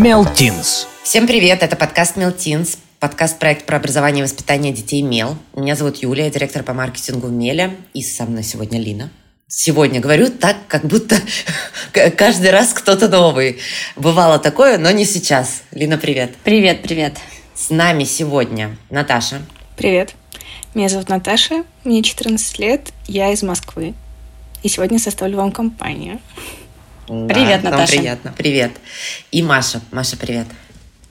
Мелтинс. Всем привет, это подкаст Мелтинс, подкаст-проект про образование и воспитание детей МЕЛ. Меня зовут Юлия, директор по маркетингу в МЕЛе, и со мной сегодня Лина. Сегодня говорю так, как будто каждый раз кто-то новый. Бывало такое, но не сейчас. Лина, привет. Привет, привет. С нами сегодня Наташа. Привет. Меня зовут Наташа, мне 14 лет, я из Москвы. И сегодня составлю вам компанию. Да, Привет, нам Наташа. приятно. Привет. И Маша. Маша, привет.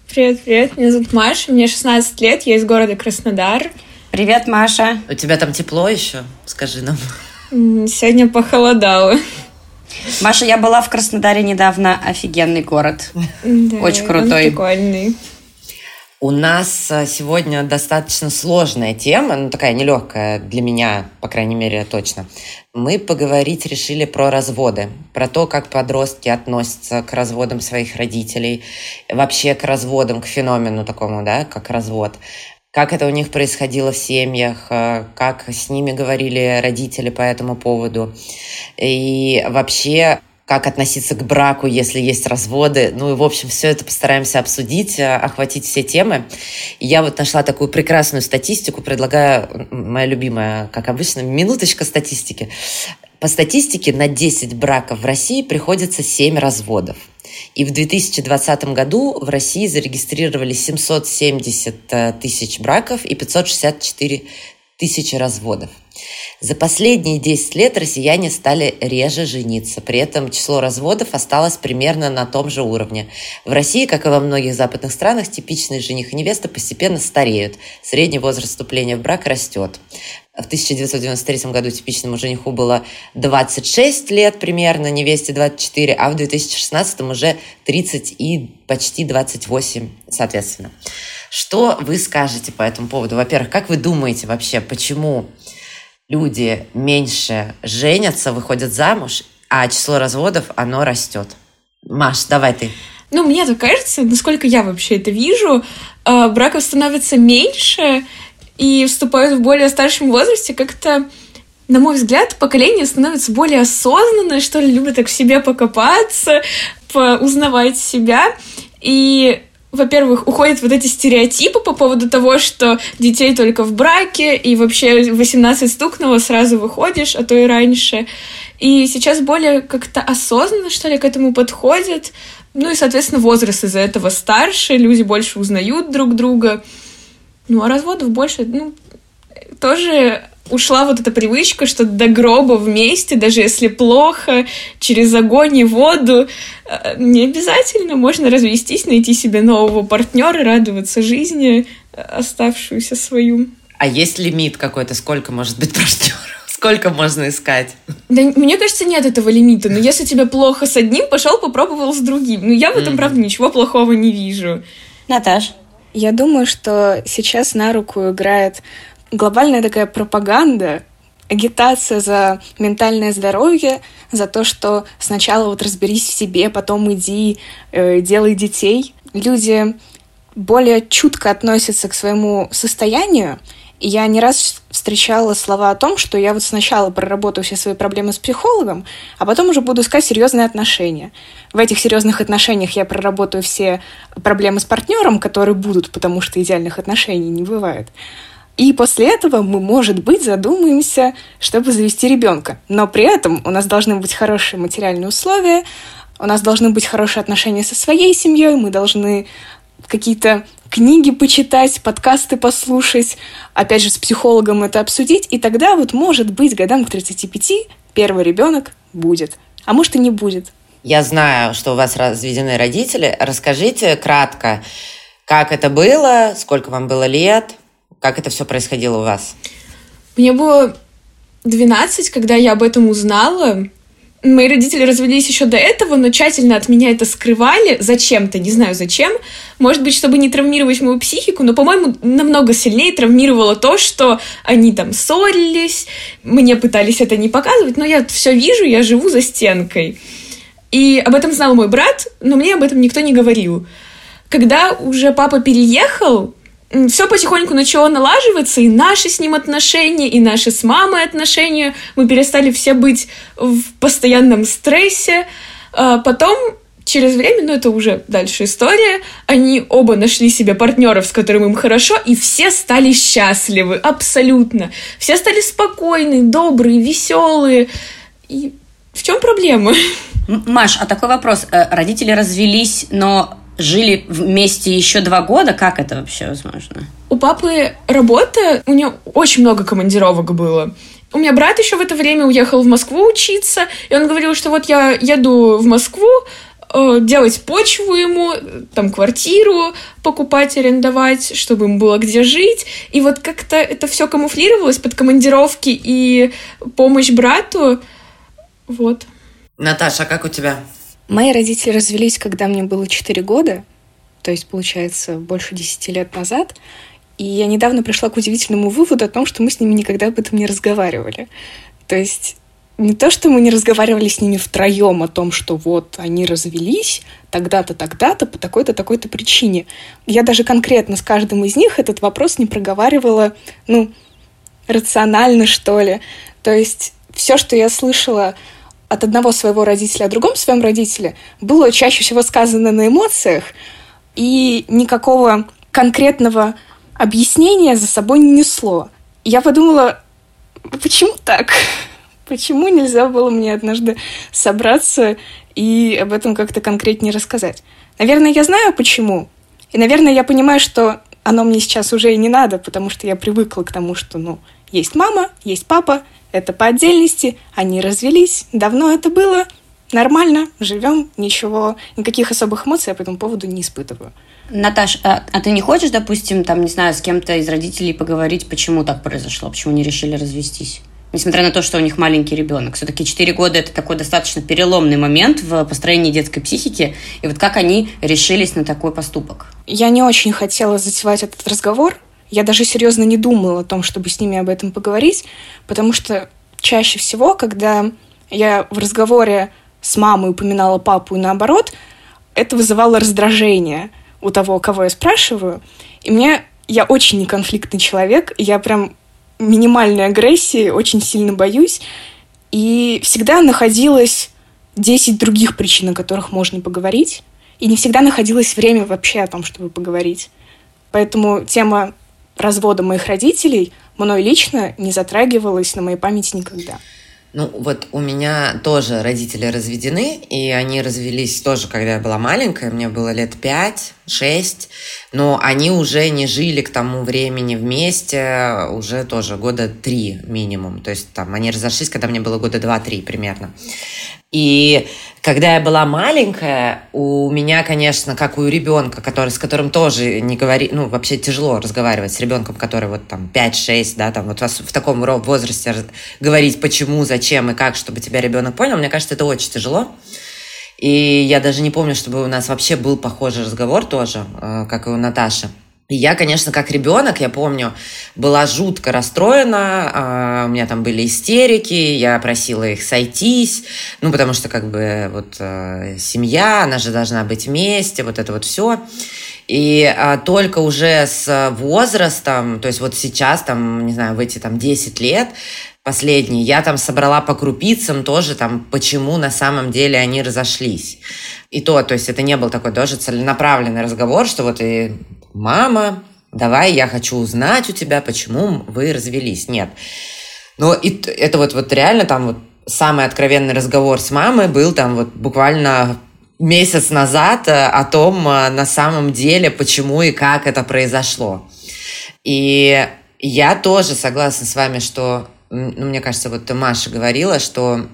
Привет, привет, меня зовут Маша, мне 16 лет, я из города Краснодар. Привет, Маша. У тебя там тепло еще? Скажи нам. Сегодня похолодало. Маша, я была в Краснодаре недавно. Офигенный город. Да, Очень он крутой. прикольный. У нас а, сегодня достаточно сложная тема, ну такая нелегкая для меня, по крайней мере, точно. Мы поговорить решили про разводы, про то, как подростки относятся к разводам своих родителей, вообще к разводам, к феномену такому, да, как развод. Как это у них происходило в семьях, а, как с ними говорили родители по этому поводу. И вообще, как относиться к браку, если есть разводы. Ну и, в общем, все это постараемся обсудить, э, охватить все темы. И я вот нашла такую прекрасную статистику, предлагаю, моя любимая, как обычно, минуточка статистики. По статистике на 10 браков в России приходится 7 разводов. И в 2020 году в России зарегистрировали 770 э, тысяч браков и 564 тысячи разводов. За последние 10 лет россияне стали реже жениться. При этом число разводов осталось примерно на том же уровне. В России, как и во многих западных странах, типичные жених и невеста постепенно стареют. Средний возраст вступления в брак растет. В 1993 году типичному жениху было 26 лет примерно, невесте 24, а в 2016 уже 30 и почти 28 соответственно. Что вы скажете по этому поводу? Во-первых, как вы думаете вообще, почему люди меньше женятся, выходят замуж, а число разводов, оно растет? Маш, давай ты. Ну, мне так кажется, насколько я вообще это вижу, э, браков становится меньше и вступают в более старшем возрасте как-то на мой взгляд, поколение становится более осознанное, что ли, любит так в себе покопаться, узнавать себя. И во-первых, уходят вот эти стереотипы по поводу того, что детей только в браке, и вообще 18 стукнуло, сразу выходишь, а то и раньше. И сейчас более как-то осознанно, что ли, к этому подходят. Ну и, соответственно, возраст из-за этого старше, люди больше узнают друг друга. Ну, а разводов больше, ну, тоже ушла вот эта привычка, что до гроба вместе, даже если плохо, через огонь и воду, э, не обязательно можно развестись, найти себе нового партнера, радоваться жизни, э, оставшуюся свою. А есть лимит какой-то, сколько может быть партнеров? Сколько можно искать? Да, мне кажется, нет этого лимита. Но если тебе плохо с одним, пошел попробовал с другим. Ну, я в этом, mm-hmm. правда, ничего плохого не вижу. Наташ? Я думаю, что сейчас на руку играет глобальная такая пропаганда, агитация за ментальное здоровье, за то, что сначала вот разберись в себе, потом иди, э, делай детей. Люди более чутко относятся к своему состоянию, я не раз встречала слова о том, что я вот сначала проработаю все свои проблемы с психологом, а потом уже буду искать серьезные отношения. В этих серьезных отношениях я проработаю все проблемы с партнером, которые будут, потому что идеальных отношений не бывает. И после этого мы, может быть, задумаемся, чтобы завести ребенка. Но при этом у нас должны быть хорошие материальные условия, у нас должны быть хорошие отношения со своей семьей, мы должны какие-то книги почитать, подкасты послушать, опять же, с психологом это обсудить, и тогда вот, может быть, годам к 35 первый ребенок будет, а может и не будет. Я знаю, что у вас разведены родители. Расскажите кратко, как это было, сколько вам было лет, как это все происходило у вас? Мне было 12, когда я об этом узнала. Мои родители развелись еще до этого, но тщательно от меня это скрывали. Зачем-то, не знаю зачем. Может быть, чтобы не травмировать мою психику, но, по-моему, намного сильнее травмировало то, что они там ссорились, мне пытались это не показывать, но я все вижу, я живу за стенкой. И об этом знал мой брат, но мне об этом никто не говорил. Когда уже папа переехал, все потихоньку начало налаживаться, и наши с ним отношения, и наши с мамой отношения. Мы перестали все быть в постоянном стрессе. А потом через время, ну это уже дальше история, они оба нашли себе партнеров, с которыми им хорошо, и все стали счастливы, абсолютно. Все стали спокойные, добрые, веселые. И в чем проблема? Маш, а такой вопрос. Э, родители развелись, но жили вместе еще два года? Как это вообще возможно? У папы работа, у него очень много командировок было. У меня брат еще в это время уехал в Москву учиться, и он говорил, что вот я еду в Москву, э, делать почву ему, там квартиру покупать, арендовать, чтобы ему было где жить. И вот как-то это все камуфлировалось под командировки и помощь брату. Вот. Наташа, а как у тебя? Мои родители развелись, когда мне было 4 года, то есть, получается, больше 10 лет назад. И я недавно пришла к удивительному выводу о том, что мы с ними никогда об этом не разговаривали. То есть не то, что мы не разговаривали с ними втроем о том, что вот они развелись тогда-то, тогда-то, по такой-то, такой-то причине. Я даже конкретно с каждым из них этот вопрос не проговаривала, ну, рационально, что ли. То есть все, что я слышала от одного своего родителя о другом своем родителе, было чаще всего сказано на эмоциях, и никакого конкретного объяснения за собой не несло. Я подумала, почему так? Почему нельзя было мне однажды собраться и об этом как-то конкретнее рассказать? Наверное, я знаю почему. И, наверное, я понимаю, что оно мне сейчас уже и не надо, потому что я привыкла к тому, что, ну, есть мама, есть папа, это по отдельности, они развелись, давно это было, нормально, живем, ничего, никаких особых эмоций я по этому поводу не испытываю. Наташ, а, а ты не хочешь, допустим, там, не знаю, с кем-то из родителей поговорить, почему так произошло, почему не решили развестись? Несмотря на то, что у них маленький ребенок. Все-таки 4 года это такой достаточно переломный момент в построении детской психики. И вот как они решились на такой поступок? Я не очень хотела затевать этот разговор. Я даже серьезно не думала о том, чтобы с ними об этом поговорить, потому что чаще всего, когда я в разговоре с мамой упоминала папу и наоборот, это вызывало раздражение у того, кого я спрашиваю. И мне... Я очень неконфликтный человек, я прям минимальной агрессии очень сильно боюсь. И всегда находилось 10 других причин, о которых можно поговорить. И не всегда находилось время вообще о том, чтобы поговорить. Поэтому тема развода моих родителей мной лично не затрагивалась на моей памяти никогда. Ну, вот у меня тоже родители разведены, и они развелись тоже, когда я была маленькая, мне было лет пять, шесть, но они уже не жили к тому времени вместе, уже тоже года три минимум, то есть там они разошлись, когда мне было года два-три примерно. И когда я была маленькая, у меня, конечно, как у ребенка, который, с которым тоже не говори, ну, вообще тяжело разговаривать с ребенком, который вот там 5-6, да, там вот в таком возрасте говорить почему, зачем и как, чтобы тебя ребенок понял, мне кажется, это очень тяжело. И я даже не помню, чтобы у нас вообще был похожий разговор тоже, э, как и у Наташи. И я, конечно, как ребенок, я помню, была жутко расстроена, а, у меня там были истерики, я просила их сойтись, ну, потому что, как бы, вот э, семья, она же должна быть вместе, вот это вот все. И а, только уже с возрастом, то есть вот сейчас, там, не знаю, в эти там 10 лет, последние, я там собрала по крупицам тоже там, почему на самом деле они разошлись. И то, то есть это не был такой тоже целенаправленный разговор, что вот и мама, давай, я хочу узнать у тебя, почему вы развелись. Нет. Но это вот, вот реально там вот самый откровенный разговор с мамой был там вот буквально месяц назад э, о том э, на самом деле, почему и как это произошло. И я тоже согласна с вами, что, ну, мне кажется, вот Маша говорила, что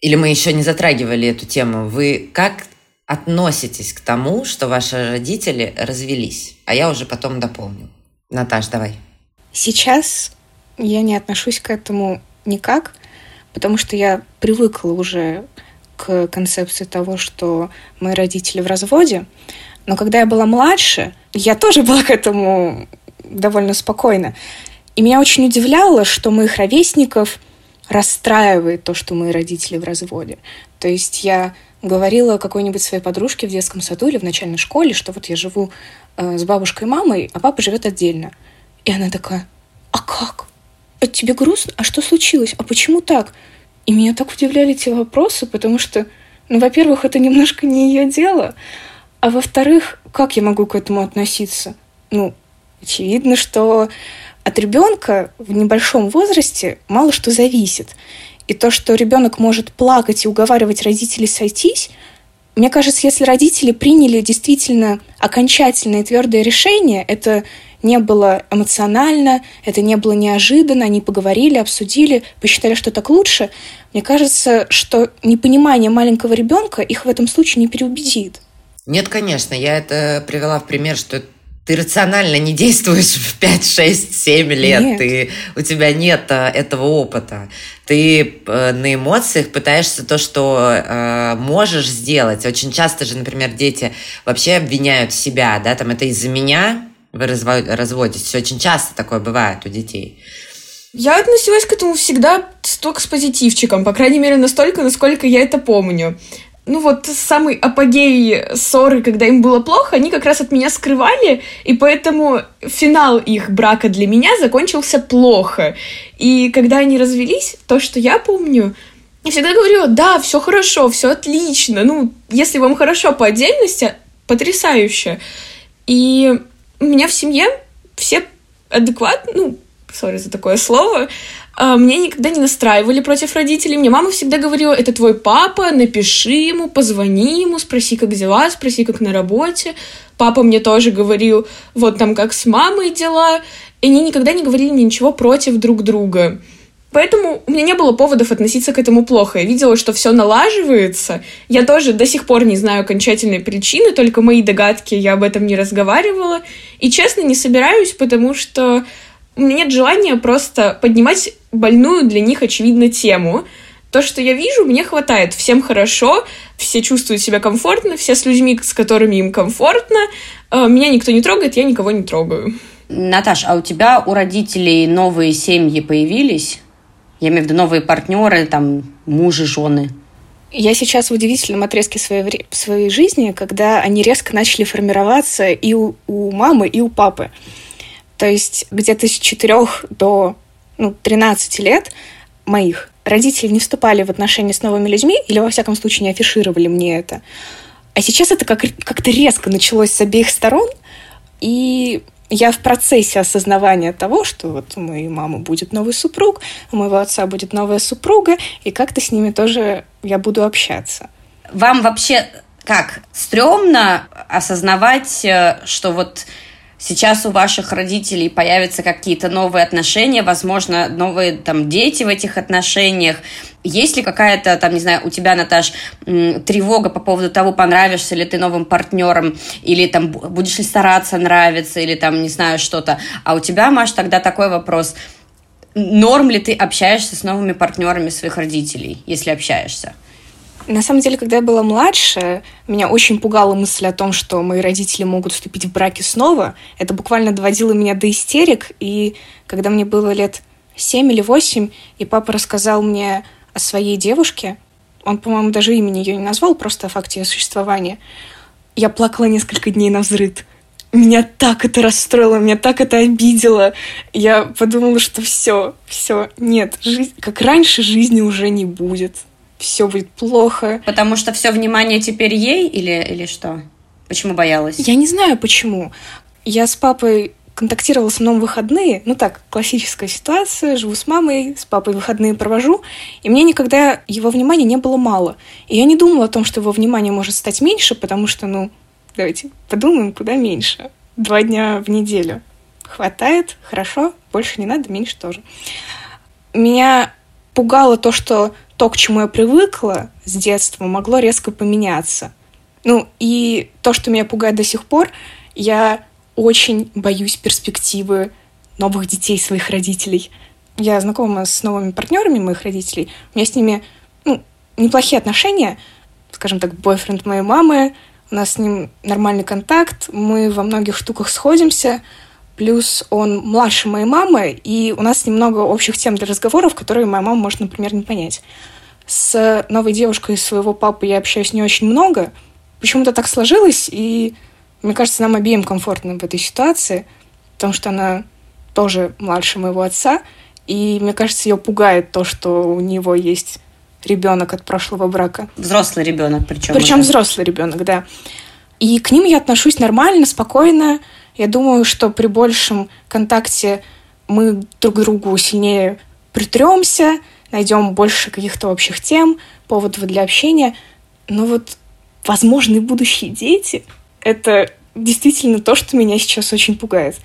или мы еще не затрагивали эту тему. Вы как относитесь к тому, что ваши родители развелись? А я уже потом дополню. Наташ, давай. Сейчас я не отношусь к этому никак, потому что я привыкла уже к концепции того, что мои родители в разводе. Но когда я была младше, я тоже была к этому довольно спокойна. И меня очень удивляло, что моих ровесников расстраивает то, что мои родители в разводе. То есть я говорила какой-нибудь своей подружке в детском саду или в начальной школе, что вот я живу э, с бабушкой и мамой, а папа живет отдельно. И она такая, а как? А тебе грустно? А что случилось? А почему так? И меня так удивляли эти вопросы, потому что ну, во-первых, это немножко не ее дело, а во-вторых, как я могу к этому относиться? Ну, очевидно, что от ребенка в небольшом возрасте мало что зависит. И то, что ребенок может плакать и уговаривать родителей сойтись, мне кажется, если родители приняли действительно окончательное и твердое решение, это не было эмоционально, это не было неожиданно, они поговорили, обсудили, посчитали, что так лучше. Мне кажется, что непонимание маленького ребенка их в этом случае не переубедит. Нет, конечно, я это привела в пример, что ты рационально не действуешь в 5, 6, 7 лет. Нет. Ты, у тебя нет а, этого опыта. Ты э, на эмоциях пытаешься то, что э, можешь сделать. Очень часто же, например, дети вообще обвиняют себя, да, там это из-за меня вы разводитесь. Очень часто такое бывает у детей. Я относилась к этому всегда только с позитивчиком, по крайней мере, настолько, насколько я это помню ну вот самый апогей ссоры, когда им было плохо, они как раз от меня скрывали, и поэтому финал их брака для меня закончился плохо. И когда они развелись, то, что я помню, я всегда говорила, да, все хорошо, все отлично, ну, если вам хорошо по отдельности, потрясающе. И у меня в семье все адекватно, ну, сори за такое слово, а, меня никогда не настраивали против родителей. Мне мама всегда говорила, это твой папа, напиши ему, позвони ему, спроси, как дела, спроси, как на работе. Папа мне тоже говорил, вот там как с мамой дела. И они никогда не говорили мне ничего против друг друга. Поэтому у меня не было поводов относиться к этому плохо. Я видела, что все налаживается. Я тоже до сих пор не знаю окончательной причины, только мои догадки, я об этом не разговаривала. И честно, не собираюсь, потому что у меня нет желания просто поднимать больную для них, очевидно, тему. То, что я вижу, мне хватает. Всем хорошо, все чувствуют себя комфортно, все с людьми, с которыми им комфортно. Э, меня никто не трогает, я никого не трогаю. Наташ, а у тебя у родителей новые семьи появились? Я имею в виду новые партнеры, там, мужи, жены. Я сейчас в удивительном отрезке своей, своей жизни, когда они резко начали формироваться и у, у мамы, и у папы. То есть где-то с 4 до ну, 13 лет моих родители не вступали в отношения с новыми людьми или, во всяком случае, не афишировали мне это. А сейчас это как- как-то резко началось с обеих сторон, и я в процессе осознавания того, что вот у моей мамы будет новый супруг, у моего отца будет новая супруга, и как-то с ними тоже я буду общаться. Вам вообще как, стрёмно осознавать, э, что вот сейчас у ваших родителей появятся какие-то новые отношения, возможно, новые там дети в этих отношениях. Есть ли какая-то, там, не знаю, у тебя, Наташ, тревога по поводу того, понравишься ли ты новым партнером, или там будешь ли стараться нравиться, или там, не знаю, что-то. А у тебя, Маш, тогда такой вопрос. Норм ли ты общаешься с новыми партнерами своих родителей, если общаешься? На самом деле, когда я была младше, меня очень пугала мысль о том, что мои родители могут вступить в браки снова. Это буквально доводило меня до истерик. И когда мне было лет семь или восемь, и папа рассказал мне о своей девушке, он, по-моему, даже имени ее не назвал, просто о факте ее существования, я плакала несколько дней на взрыд. Меня так это расстроило, меня так это обидело. Я подумала, что все, все, нет, жизнь, как раньше жизни уже не будет все будет плохо. Потому что все внимание теперь ей или, или что? Почему боялась? Я не знаю почему. Я с папой контактировала с мной в выходные. Ну так, классическая ситуация. Живу с мамой, с папой выходные провожу. И мне никогда его внимания не было мало. И я не думала о том, что его внимание может стать меньше, потому что, ну, давайте подумаем, куда меньше. Два дня в неделю. Хватает, хорошо, больше не надо, меньше тоже. Меня пугало то, что то, к чему я привыкла с детства, могло резко поменяться. Ну, и то, что меня пугает до сих пор, я очень боюсь перспективы новых детей своих родителей. Я знакома с новыми партнерами моих родителей. У меня с ними ну, неплохие отношения. Скажем так, бойфренд моей мамы. У нас с ним нормальный контакт. Мы во многих штуках сходимся. Плюс он младше моей мамы, и у нас немного общих тем для разговоров, которые моя мама может, например, не понять. С новой девушкой своего папы я общаюсь не очень много. Почему-то так сложилось, и мне кажется, нам обеим комфортно в этой ситуации, потому что она тоже младше моего отца, и мне кажется, ее пугает то, что у него есть ребенок от прошлого брака. Взрослый ребенок, причем. Причем это. взрослый ребенок, да. И к ним я отношусь нормально, спокойно. Я думаю, что при большем контакте мы друг другу сильнее притремся, найдем больше каких-то общих тем, поводов для общения. Но вот возможные будущие дети — это действительно то, что меня сейчас очень пугает.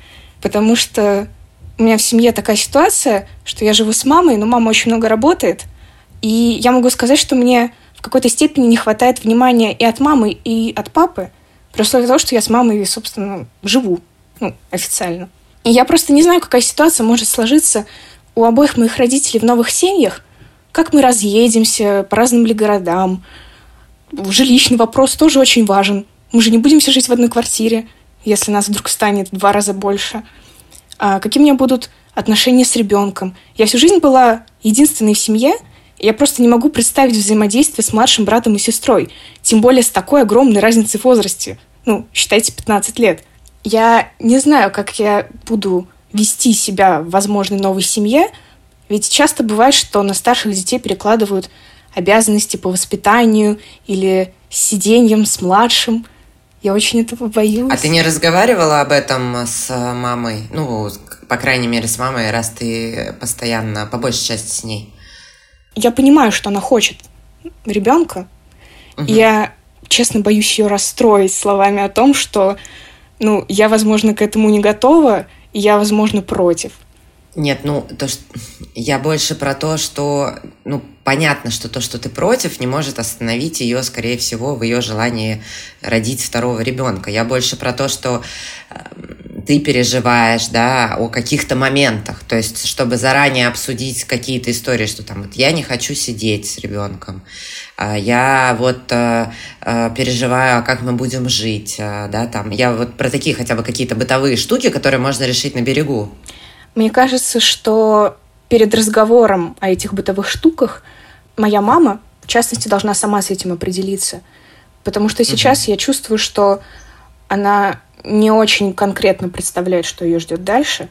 Потому что у меня в семье такая ситуация, что я живу с мамой, но мама очень много работает. И я могу сказать, что мне в какой-то степени не хватает внимания и от мамы, и от папы, при условии того, что я с мамой, собственно, живу, ну, официально. И я просто не знаю, какая ситуация может сложиться у обоих моих родителей в новых семьях, как мы разъедемся, по разным ли городам. Жилищный вопрос тоже очень важен. Мы же не будем все жить в одной квартире, если нас вдруг станет в два раза больше. А какие у меня будут отношения с ребенком? Я всю жизнь была единственной в семье, я просто не могу представить взаимодействие с младшим братом и сестрой, тем более с такой огромной разницей в возрасте. Ну, считайте, 15 лет. Я не знаю, как я буду вести себя в возможной новой семье, ведь часто бывает, что на старших детей перекладывают обязанности по воспитанию или сиденьем с младшим – я очень этого боюсь. А ты не разговаривала об этом с мамой? Ну, по крайней мере, с мамой, раз ты постоянно, по большей части с ней. Я понимаю, что она хочет ребенка. Угу. Я, честно, боюсь ее расстроить словами о том, что, ну, я, возможно, к этому не готова, и я, возможно, против. Нет, ну, то, что... я больше про то, что, ну, понятно, что то, что ты против, не может остановить ее, скорее всего, в ее желании родить второго ребенка. Я больше про то, что э, ты переживаешь, да, о каких-то моментах, то есть, чтобы заранее обсудить какие-то истории, что там, вот я не хочу сидеть с ребенком, а я вот э, э, переживаю, как мы будем жить, э, да, там, я вот про такие хотя бы какие-то бытовые штуки, которые можно решить на берегу. Мне кажется, что перед разговором о этих бытовых штуках моя мама, в частности, должна сама с этим определиться. Потому что сейчас угу. я чувствую, что она не очень конкретно представляет, что ее ждет дальше.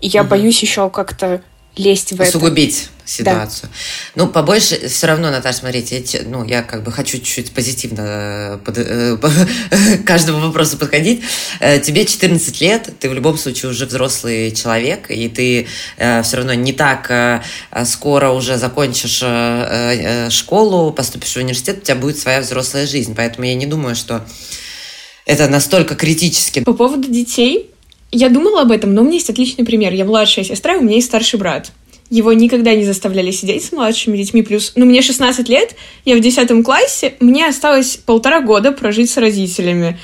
И я угу. боюсь еще как-то лезть в Усугубить это. ситуацию. Да. Ну, побольше, все равно, Наташа, смотрите, эти, ну, я как бы хочу чуть-чуть позитивно э, под, э, по, к каждому вопросу подходить. Э, тебе 14 лет, ты в любом случае уже взрослый человек, и ты э, все равно не так э, скоро уже закончишь э, э, школу, поступишь в университет, у тебя будет своя взрослая жизнь. Поэтому я не думаю, что это настолько критически. По поводу детей, я думала об этом, но у меня есть отличный пример. Я младшая сестра, у меня есть старший брат. Его никогда не заставляли сидеть с младшими детьми. Плюс, ну, мне 16 лет, я в 10 классе, мне осталось полтора года прожить с родителями.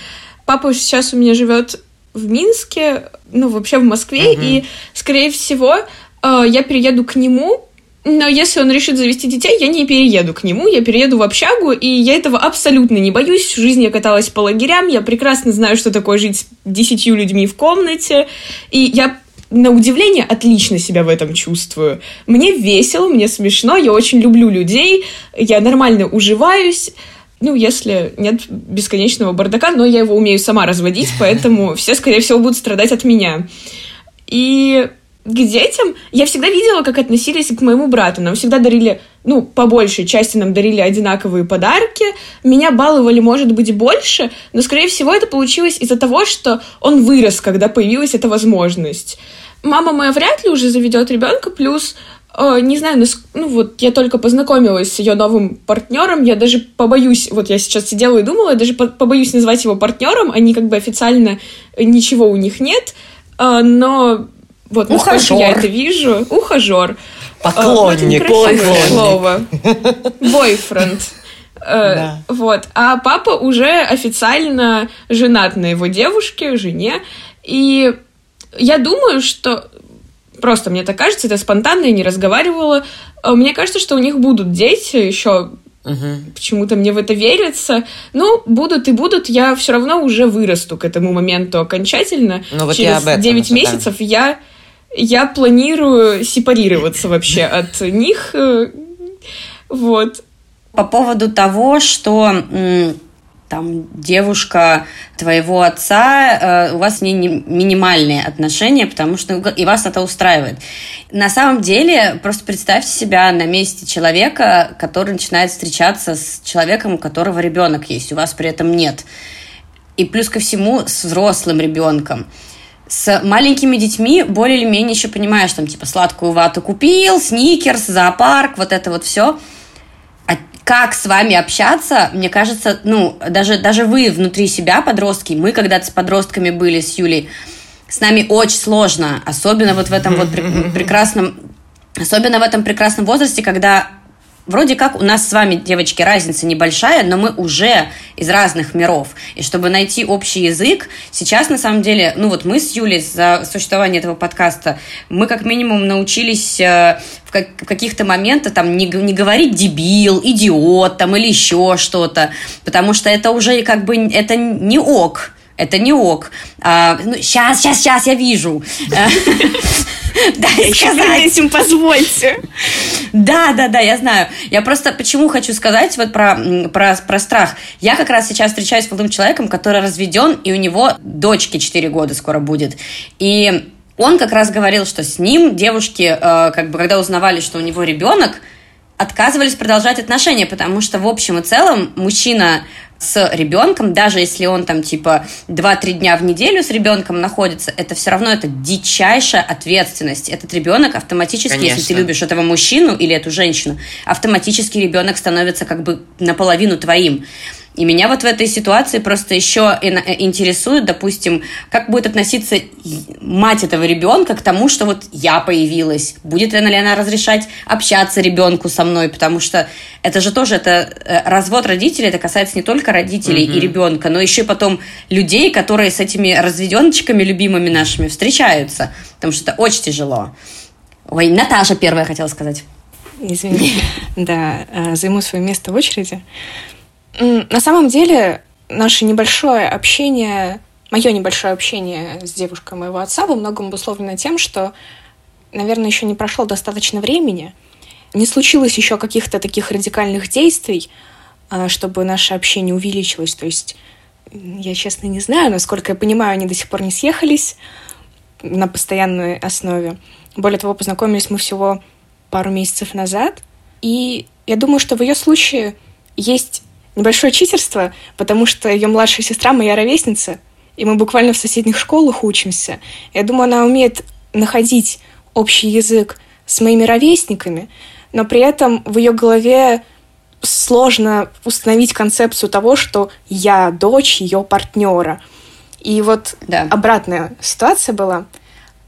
Папа сейчас у меня живет в Минске, ну, вообще в Москве, угу. и, скорее всего, э, я перееду к нему но если он решит завести детей, я не перееду к нему, я перееду в общагу, и я этого абсолютно не боюсь. Всю жизнь я каталась по лагерям, я прекрасно знаю, что такое жить с десятью людьми в комнате, и я на удивление отлично себя в этом чувствую. Мне весело, мне смешно, я очень люблю людей, я нормально уживаюсь. Ну, если нет бесконечного бардака, но я его умею сама разводить, поэтому все, скорее всего, будут страдать от меня. И к детям я всегда видела, как относились к моему брату. Нам всегда дарили, ну, по большей части нам дарили одинаковые подарки. Меня баловали, может быть, больше, но, скорее всего, это получилось из-за того, что он вырос, когда появилась эта возможность. Мама моя вряд ли уже заведет ребенка, плюс э, не знаю, ну вот я только познакомилась с ее новым партнером, я даже побоюсь, вот я сейчас сидела и думала, я даже побоюсь назвать его партнером, они как бы официально ничего у них нет, э, но вот насколько я это вижу. Ухажер. Поклонник. Бойфренд. слово. Бойфренд. Э, да. Вот. А папа уже официально женат на его девушке, жене. И я думаю, что просто мне так кажется, это спонтанно, я не разговаривала. Э, мне кажется, что у них будут дети еще Угу. Почему-то мне в это верится. Ну, будут и будут, я все равно уже вырасту к этому моменту окончательно. Ну, вот Через я об этом 9 месяцев я я планирую сепарироваться вообще от них. Э, вот. По поводу того, что там девушка твоего отца, э, у вас с ней минимальные отношения, потому что и вас это устраивает. На самом деле, просто представьте себя на месте человека, который начинает встречаться с человеком, у которого ребенок есть, у вас при этом нет. И плюс ко всему с взрослым ребенком. С маленькими детьми более или менее еще понимаешь, там, типа, сладкую вату купил, сникерс, зоопарк, вот это вот все – как с вами общаться, мне кажется, ну, даже, даже вы внутри себя, подростки, мы когда-то с подростками были, с Юлей, с нами очень сложно, особенно вот в этом вот прекрасном, особенно в этом прекрасном возрасте, когда Вроде как у нас с вами, девочки, разница небольшая, но мы уже из разных миров. И чтобы найти общий язык, сейчас на самом деле, ну вот мы с Юлей за существование этого подкаста, мы как минимум научились э, в, как, в каких-то моментах там не, не говорить дебил, идиот там или еще что-то, потому что это уже как бы это не ок. Это не ок. А, ну, сейчас, сейчас, сейчас, я вижу. Дай сказать. этим позвольте. Да, да, да, я знаю. Я просто почему хочу сказать вот про, про, про страх. Я как раз сейчас встречаюсь с молодым человеком, который разведен, и у него дочке 4 года скоро будет. И он как раз говорил, что с ним девушки, э, как бы, когда узнавали, что у него ребенок, отказывались продолжать отношения, потому что в общем и целом мужчина с ребенком, даже если он там типа 2-3 дня в неделю с ребенком находится, это все равно это дичайшая ответственность. Этот ребенок автоматически, Конечно. если ты любишь этого мужчину или эту женщину, автоматически ребенок становится как бы наполовину твоим. И меня вот в этой ситуации просто еще э, интересует, допустим, как будет относиться мать этого ребенка к тому, что вот я появилась. Будет ли она разрешать общаться ребенку со мной, потому что это же тоже это э, развод родителей, это касается не только родителей mm-hmm. и ребенка, но еще и потом людей, которые с этими разведеночками любимыми нашими встречаются, потому что это очень тяжело. Ой, Наташа первая хотела сказать. Извини. Да, э, займу свое место в очереди. На самом деле, наше небольшое общение, мое небольшое общение с девушкой моего отца во многом обусловлено тем, что, наверное, еще не прошло достаточно времени, не случилось еще каких-то таких радикальных действий, а, чтобы наше общение увеличилось. То есть я, честно, не знаю, насколько я понимаю, они до сих пор не съехались на постоянной основе. Более того, познакомились мы всего пару месяцев назад. И я думаю, что в ее случае есть небольшое читерство, потому что ее младшая сестра моя ровесница, и мы буквально в соседних школах учимся. Я думаю, она умеет находить общий язык с моими ровесниками, но при этом в ее голове сложно установить концепцию того, что я дочь ее партнера. И вот да. обратная ситуация была.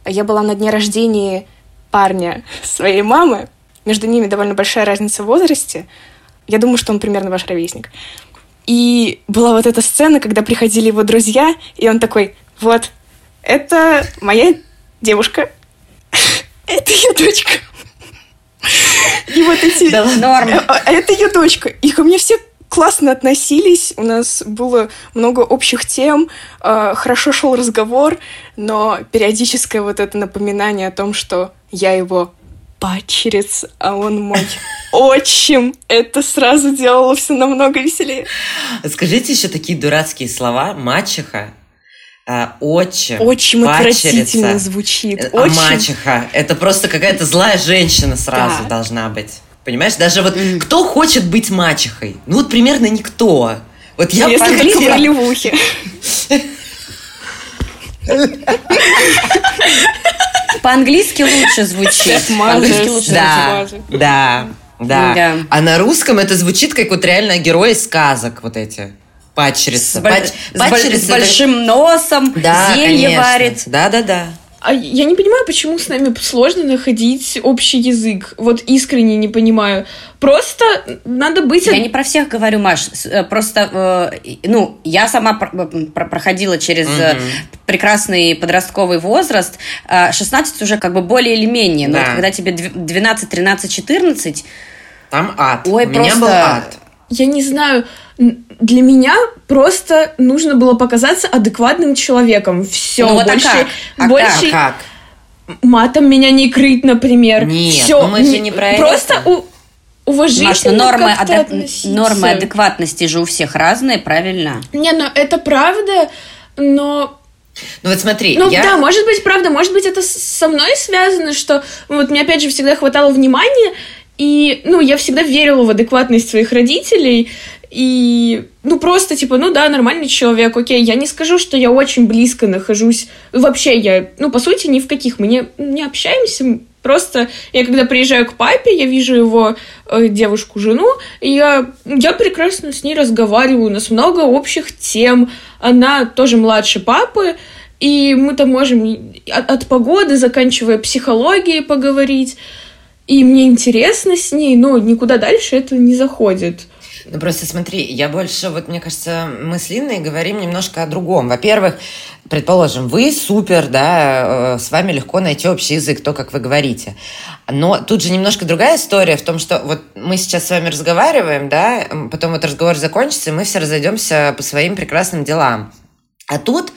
Я была на дне рождения парня своей мамы. Между ними довольно большая разница в возрасте. Я думаю, что он примерно ваш ровесник. И была вот эта сцена, когда приходили его друзья, и он такой, вот, это моя девушка, это ее дочка. И вот эти... Да, норм. Э, а это ее дочка. И ко мне все классно относились, у нас было много общих тем, э, хорошо шел разговор, но периодическое вот это напоминание о том, что я его падчерец, а он мой отчим. Это сразу делало все намного веселее. Скажите еще такие дурацкие слова. Мачеха, а, отчим, Очень отвратительно звучит. А Очень. мачеха. Это просто какая-то злая женщина сразу да. должна быть. Понимаешь? Даже вот mm. кто хочет быть мачехой? Ну вот примерно никто. Вот я Если только в ролевухе. По-английски лучше звучит. По-английски лучше да, да, да, да. А на русском это звучит как вот реально герои сказок вот эти. Падчерица. С, Пач... с, с большим носом, да, зелье конечно. варит. Да, да, да. А я не понимаю, почему с нами сложно находить общий язык. Вот искренне не понимаю. Просто надо быть... Я не про всех говорю, Маш. Э, просто, э, ну, я сама э, проходила через угу. прекрасный подростковый возраст. 16 уже как бы более или менее. Но да. вот когда тебе 12, 13, 14... Там ад. Ой, У просто... меня был ад. Я не знаю для меня просто нужно было показаться адекватным человеком. Все, ну, вот больше, а как? А больше как? матом меня не крыть, например. Нет, Все, ну мы же не про просто это. У... уважительно Маш, ну нормы, как-то адек- нормы адекватности же у всех разные, правильно? Не, ну это правда, но Ну вот смотри, Ну я... да, может быть, правда, может быть, это со мной связано, что вот мне опять же всегда хватало внимания, и, ну, я всегда верила в адекватность своих родителей, и, ну, просто, типа, ну да, нормальный человек, окей, я не скажу, что я очень близко нахожусь, вообще я, ну, по сути, ни в каких, мы не, не общаемся, просто я когда приезжаю к папе, я вижу его э, девушку, жену, и я, я прекрасно с ней разговариваю, у нас много общих тем, она тоже младше папы, и мы там можем от, от погоды, заканчивая психологией, поговорить. И мне интересно с ней, но никуда дальше это не заходит. Ну просто смотри, я больше, вот мне кажется, мы с Линой говорим немножко о другом. Во-первых, предположим, вы супер, да, э, с вами легко найти общий язык, то, как вы говорите. Но тут же немножко другая история в том, что вот мы сейчас с вами разговариваем, да, потом вот разговор закончится, и мы все разойдемся по своим прекрасным делам. А тут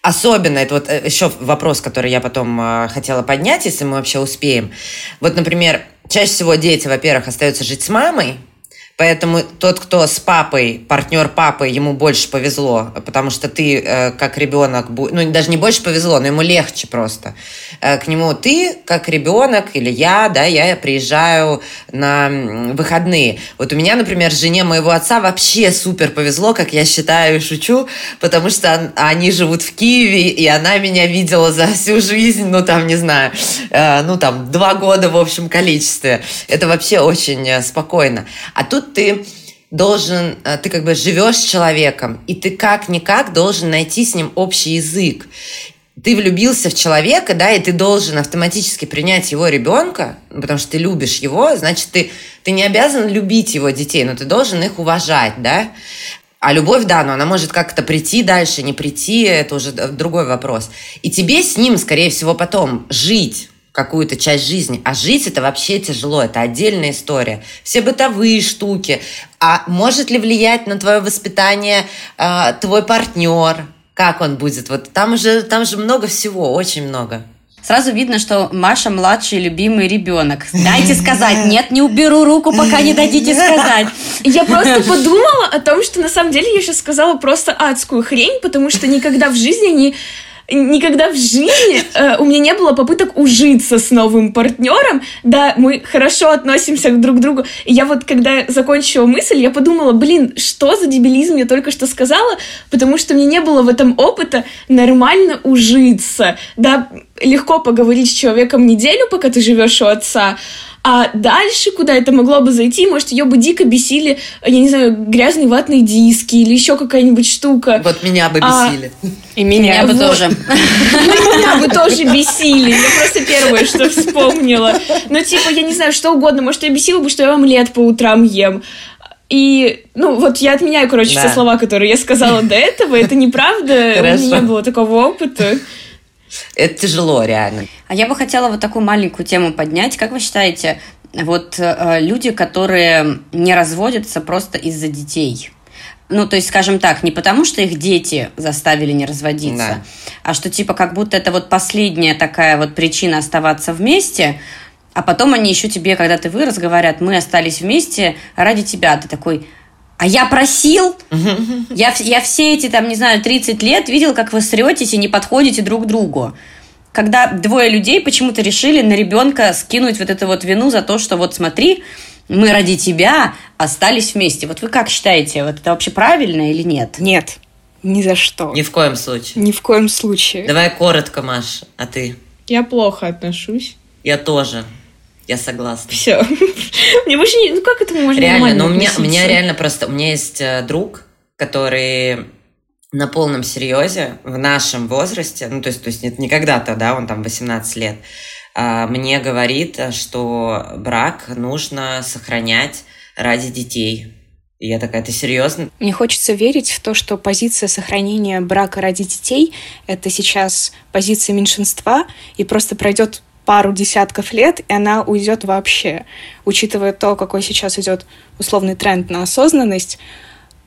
Особенно, это вот э, еще вопрос, который я потом э, хотела поднять, если мы вообще успеем. Вот, например, чаще всего дети, во-первых, остаются жить с мамой, Поэтому тот, кто с папой, партнер папы, ему больше повезло, потому что ты э, как ребенок, ну даже не больше повезло, но ему легче просто. Э, к нему ты как ребенок или я, да, я приезжаю на выходные. Вот у меня, например, жене моего отца вообще супер повезло, как я считаю и шучу, потому что он- они живут в Киеве, и она меня видела за всю жизнь, ну там, не знаю, э, ну там два года в общем количестве. Это вообще очень спокойно. А тут ты должен, э, ты как бы живешь с человеком, и ты как-никак должен найти с ним общий язык. Ты влюбился в человека, да, и ты должен автоматически принять его ребенка, потому что ты любишь его, значит, ты, ты не обязан любить его детей, но ты должен их уважать, да. А любовь, да, но она может как-то прийти дальше, не прийти, это уже другой вопрос. И тебе с ним, скорее всего, потом жить какую-то часть жизни. А жить это вообще тяжело, это отдельная история. Все бытовые штуки. А может ли влиять на твое воспитание э, твой партнер? Как он будет? Вот там же, там же много всего, очень много. Сразу видно, что Маша младший любимый ребенок. Дайте сказать. Нет, не уберу руку, пока не дадите сказать. Я просто подумала о том, что на самом деле я сейчас сказала просто адскую хрень, потому что никогда в жизни не никогда в жизни э, у меня не было попыток ужиться с новым партнером. Да, мы хорошо относимся друг к другу. И я вот, когда закончила мысль, я подумала, блин, что за дебилизм я только что сказала, потому что мне не было в этом опыта нормально ужиться. Да, легко поговорить с человеком неделю, пока ты живешь у отца, а дальше, куда это могло бы зайти, может, ее бы дико бесили, я не знаю, грязные ватные диски или еще какая-нибудь штука. Вот меня бы А, бесили. И Меня меня. бы вот. тоже. Меня бы тоже бесили. Я просто первое, что вспомнила. Ну, типа, я не знаю, что угодно. Может, я бесила бы, что я омлет по утрам ем. И, ну, вот я отменяю, короче, Да. все слова, которые я сказала до этого. Это неправда. У Хорошо. меня не было такого опыта. Это тяжело, реально. А я бы хотела вот такую маленькую тему поднять. Как вы считаете, вот э, люди, которые не разводятся просто из-за детей? Ну, то есть, скажем так, не потому, что их дети заставили не разводиться, Да. а что типа как будто это вот последняя такая вот причина оставаться вместе, а потом они еще тебе, когда ты вырос, говорят, мы остались вместе ради тебя. Ты такой, а я просил? Я, я все эти, там, не знаю, 30 лет видел, как вы сретесь и не подходите друг к другу. Когда двое людей почему-то решили на ребенка скинуть вот эту вот вину за то, что вот смотри, мы ради тебя остались вместе. Вот вы как считаете, вот это вообще правильно или нет? Нет, ни за что. Ни в коем случае. Ни в коем случае. Давай коротко, Маш, а ты? Я плохо отношусь. Я тоже. Я согласна. Все. Мне больше не... Ну, как это можно Реально, но у меня, у меня реально просто... У меня есть э, друг, который на полном серьезе в нашем возрасте, ну, то есть, то есть это не когда-то, да, он там 18 лет, а, мне говорит, э, что брак нужно сохранять ради детей. И я такая, ты серьезно? Мне хочется верить в то, что позиция сохранения брака ради детей — это сейчас позиция меньшинства, и просто пройдет пару десятков лет, и она уйдет вообще. Учитывая то, какой сейчас идет условный тренд на осознанность,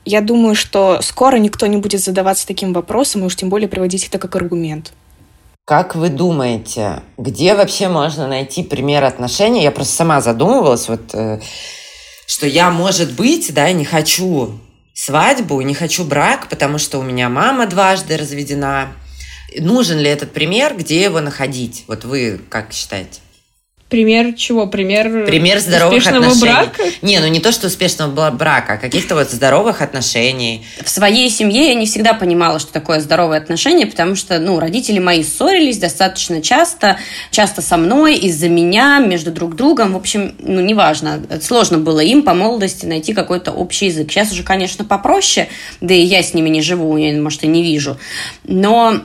я думаю, что скоро никто не будет задаваться таким вопросом, и уж тем более приводить это как аргумент. Как вы думаете, где вообще можно найти пример отношений? Я просто сама задумывалась, вот э, что я, может быть, да, не хочу свадьбу, не хочу брак, потому что у меня мама дважды разведена. Нужен ли этот пример, где его находить? Вот вы как считаете? Пример чего? Пример, Пример здоровых успешного отношений. брака? Не, ну не то, что успешного брака, а каких-то вот здоровых отношений. В своей семье я не всегда понимала, что такое здоровые отношения, потому что, ну, родители мои ссорились достаточно часто, часто со мной, из-за меня, между друг другом. В общем, ну, неважно. Сложно было им по молодости найти какой-то общий язык. Сейчас уже, конечно, попроще, да и я с ними не живу, я, может, и не вижу. Но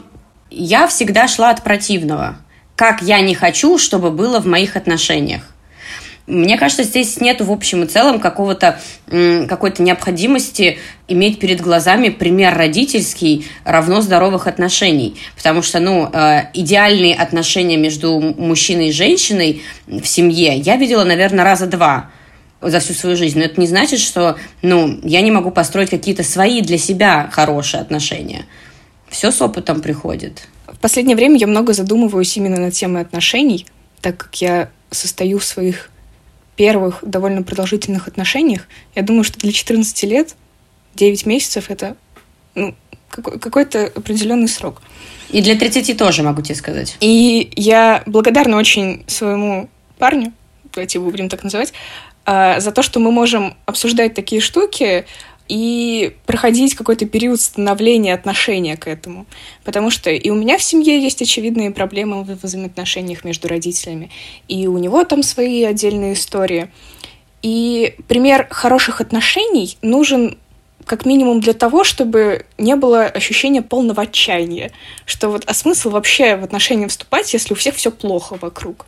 я всегда шла от противного как я не хочу, чтобы было в моих отношениях. Мне кажется, здесь нет в общем и целом какого-то какой-то необходимости иметь перед глазами пример родительский равно здоровых отношений, потому что ну э, идеальные отношения между мужчиной и женщиной в семье я видела, наверное, раза два за всю свою жизнь. Но это не значит, что ну я не могу построить какие-то свои для себя хорошие отношения. Все с опытом приходит. В последнее время я много задумываюсь именно над темой отношений, так как я состою в своих первых довольно продолжительных отношениях. Я думаю, что для 14 лет 9 месяцев это ну, какой-то определенный срок. И для 30 тоже, могу тебе сказать. И я благодарна очень своему парню, давайте его будем так называть, а, за то, что мы можем обсуждать такие штуки, и проходить какой-то период становления отношения к этому. Потому что и у меня в семье есть очевидные проблемы в взаимоотношениях между родителями, и у него там свои отдельные истории. И пример хороших отношений нужен как минимум для того, чтобы не было ощущения полного отчаяния, что вот, а смысл вообще в отношения вступать, если у всех все плохо вокруг.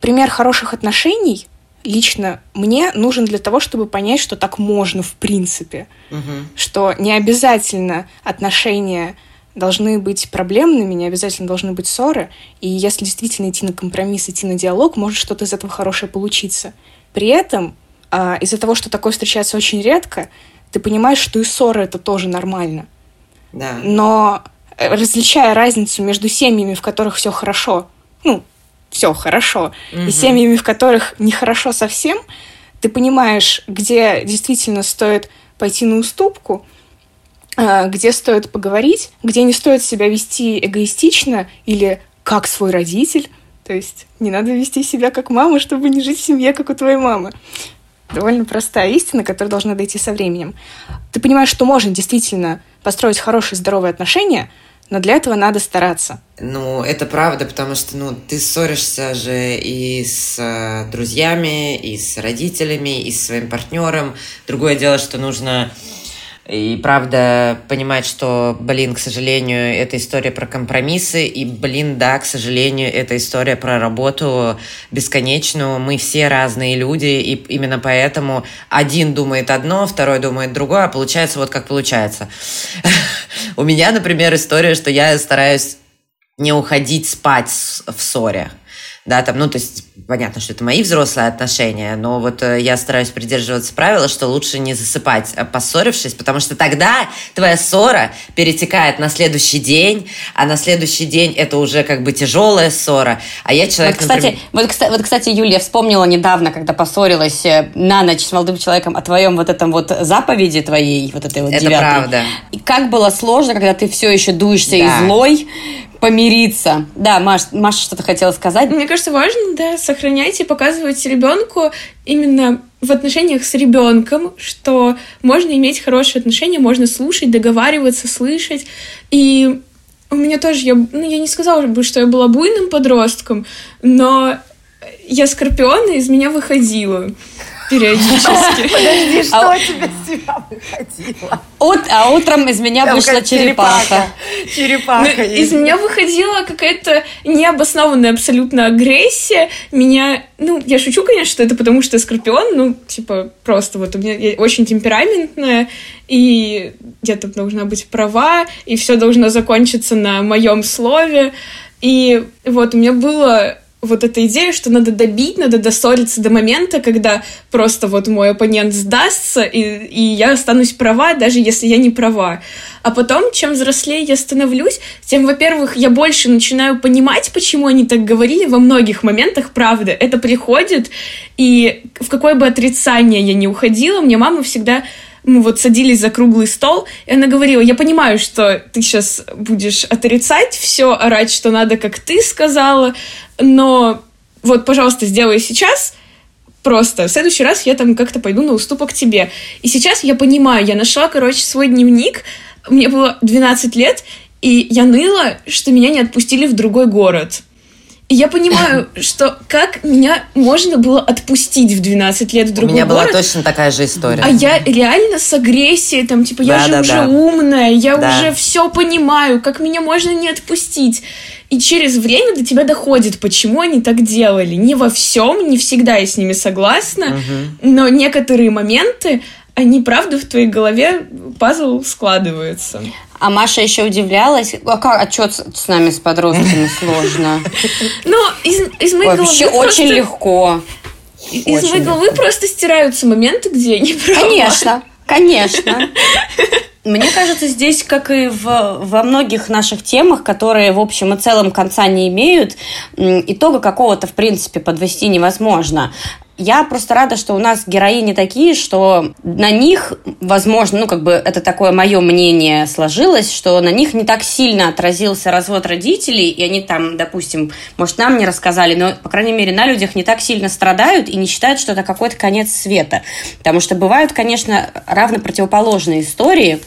Пример хороших отношений — лично мне нужен для того, чтобы понять, что так можно в принципе. Угу. Что не обязательно отношения должны быть проблемными, не обязательно должны быть ссоры. И если действительно идти на компромисс, идти на диалог, может что-то из этого хорошее получиться. При этом а, из-за того, что такое встречается очень редко, ты понимаешь, что и ссоры это тоже нормально. Да. Но э, различая разницу между семьями, в которых все хорошо, ну, все хорошо, угу. и семьями, в которых нехорошо совсем, ты понимаешь, где действительно стоит пойти на уступку, а, где стоит поговорить, где не стоит себя вести эгоистично или как свой родитель. То есть не надо вести себя как мама, чтобы не жить в семье, как у твоей мамы. Довольно простая истина, которая должна дойти со временем. Ты понимаешь, что можно действительно построить хорошие, здоровые отношения – но для этого надо стараться. Ну, это правда, потому что, ну, ты ссоришься же и с э, друзьями, и с родителями, и с своим партнером. Другое дело, что нужно и правда понимать, что, блин, к сожалению, это история про компромиссы, и, блин, да, к сожалению, это история про работу бесконечную. Мы все разные люди, и именно поэтому один думает одно, второй думает другое, а получается вот как получается. У меня, например, история, что я стараюсь не уходить спать в ссоре да, там, ну, то есть, понятно, что это мои взрослые отношения, но вот э, я стараюсь придерживаться правила, что лучше не засыпать, э, поссорившись, потому что тогда твоя ссора перетекает на следующий день, а на следующий день это уже как бы тяжелая ссора, а я человек, вот, кстати, например... вот, кстати, вот, кстати, Юлия, вспомнила недавно, когда поссорилась э, на ночь с молодым человеком о твоем вот этом вот заповеди твоей, вот этой вот это девятой. правда. И как было сложно, когда ты все еще дуешься да. и злой, помириться. Да, Маш, Маша что-то хотела сказать. Мне кажется, важно, да, сохранять и показывать ребенку именно в отношениях с ребенком, что можно иметь хорошие отношения, можно слушать, договариваться, слышать. И у меня тоже, я, ну, я не сказала бы, что я была буйным подростком, но я скорпион, и из меня выходила периодически. Подожди, что а... тебе с тебя выходило? Ут, а утром из меня вышла черепаха. Черепаха. Ну, из меня выходила какая-то необоснованная абсолютно агрессия. Меня, ну, я шучу, конечно, что это потому, что я скорпион, ну, типа, просто вот у меня я очень темпераментная, и где-то должна быть права, и все должно закончиться на моем слове. И вот у меня было вот эта идея, что надо добить, надо доссориться до момента, когда просто вот мой оппонент сдастся, и, и я останусь права, даже если я не права. А потом, чем взрослее я становлюсь, тем, во-первых, я больше начинаю понимать, почему они так говорили во многих моментах, правда. Это приходит, и в какое бы отрицание я ни уходила, мне мама всегда мы вот садились за круглый стол, и она говорила, я понимаю, что ты сейчас будешь отрицать все, орать, что надо, как ты сказала, но вот, пожалуйста, сделай сейчас, просто в следующий раз я там как-то пойду на уступок тебе. И сейчас я понимаю, я нашла, короче, свой дневник, мне было 12 лет, и я ныла, что меня не отпустили в другой город. И я понимаю, что как меня можно было отпустить в 12 лет в другой У меня город, была точно такая же история. а я реально с агрессией, там, типа, я Да, же да, уже да. умная, я Да. уже все понимаю, как меня можно не отпустить. И через время до тебя доходит, почему они так делали. Не во всем, не всегда я с ними согласна, но некоторые моменты, они, правда, в твоей голове пазл складывается. А Маша еще удивлялась, а как, а что с, с нами, с подростками, сложно? Но из, из моей Вообще головы очень просто- легко. Из очень моей головы просто стираются моменты, где я не права. Конечно, конечно. Мне кажется, здесь, как и в, во многих наших темах, которые в общем и целом конца не имеют, итога какого-то, в принципе, подвести невозможно. Я просто рада, что у нас героини такие, что на них, возможно, ну, как бы это такое мое мнение сложилось, что на них не так сильно отразился развод родителей, и они там, допустим, может, нам не рассказали, но, по крайней мере, на людях не так сильно страдают и не считают, что это какой-то конец света. Потому что бывают, конечно, равно противоположные истории,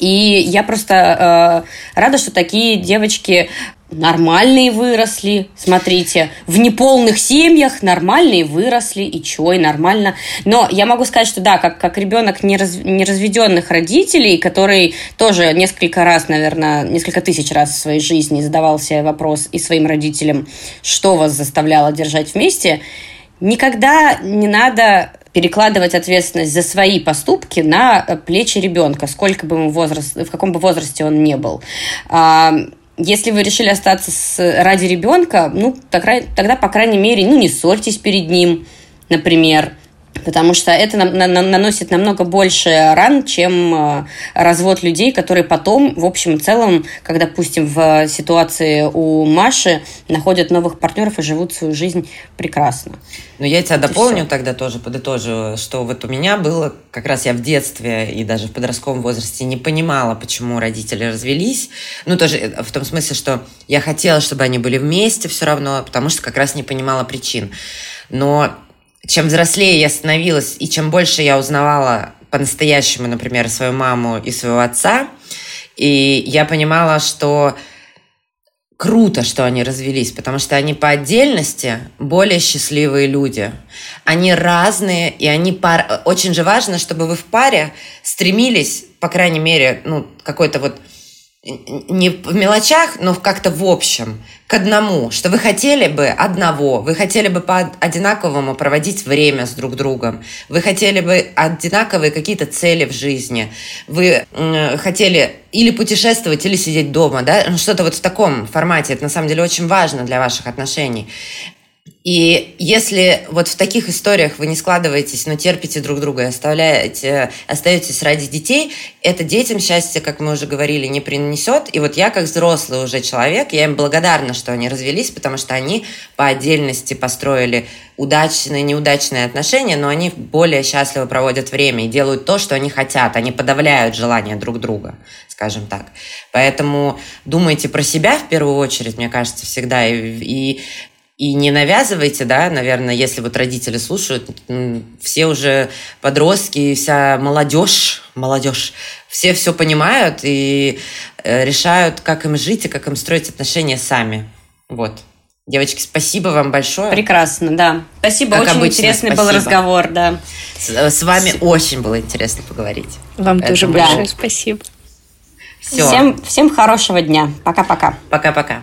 и я просто э, рада, что такие девочки нормальные выросли. Смотрите, в неполных семьях нормальные выросли, и чё, и нормально. Но я могу сказать, что да, как, как ребенок нераз, неразведенных родителей, который тоже несколько раз, наверное, несколько тысяч раз в своей жизни задавал себе вопрос и своим родителям, что вас заставляло держать вместе, никогда не надо перекладывать ответственность за свои поступки на э, плечи ребенка, сколько бы ему возраст, в каком бы возрасте он не был. Если вы решили остаться с, ради ребенка, ну, тогда, тогда, по крайней мере, ну, не ссорьтесь перед ним, например, потому что это нам- на- на- наносит намного больше ран, чем э, развод людей, которые потом, в общем и целом, как, допустим, в ситуации у Маши, находят новых партнеров и живут свою жизнь прекрасно. Ну, я тебя Это дополню всё. тогда тоже, подытожу, что вот у меня было, как раз я в детстве и даже в подростковом возрасте не понимала, почему родители развелись. Ну, тоже э, в том смысле, что я хотела, чтобы они были вместе все равно, потому что как раз не понимала причин. Но чем взрослее я становилась, и чем больше я узнавала по-настоящему, например, свою маму и своего отца, и я понимала, что круто, что они развелись, потому что они по отдельности более счастливые люди. Они разные, и они пар... Очень же важно, чтобы вы в паре стремились, по крайней мере, ну, какой-то вот не в мелочах, но как-то в общем, к одному, что вы хотели бы одного, вы хотели бы по одинаковому проводить время с друг другом, вы хотели бы одинаковые какие-то цели в жизни, вы м, хотели или путешествовать, или сидеть дома, да, Ну, что-то вот в таком формате, это на самом деле очень важно для ваших отношений. И если вот в таких историях вы не складываетесь, но терпите друг друга и оставляете, остаетесь ради детей, это детям счастье, как мы уже говорили, не принесет. И вот я, как взрослый уже человек, я им благодарна, что они развелись, потому что они по отдельности построили удачные, неудачные отношения, но они более счастливо проводят время и делают то, что они хотят. Они подавляют желания друг друга, скажем так. Поэтому думайте про себя в первую очередь, мне кажется, всегда. И, и и не навязывайте, да, наверное, если вот родители слушают, все уже подростки, вся молодежь, молодежь, все все понимают и э, решают, как им жить и как им строить отношения сами. Вот. Девочки, спасибо вам большое. Прекрасно, да. Спасибо, Как очень обычно, интересный был спасибо. разговор, да. С, э, с вами очень было интересно поговорить. Вам Это тоже да. большое спасибо. Все. Всем, всем хорошего дня. Пока-пока. Пока-пока.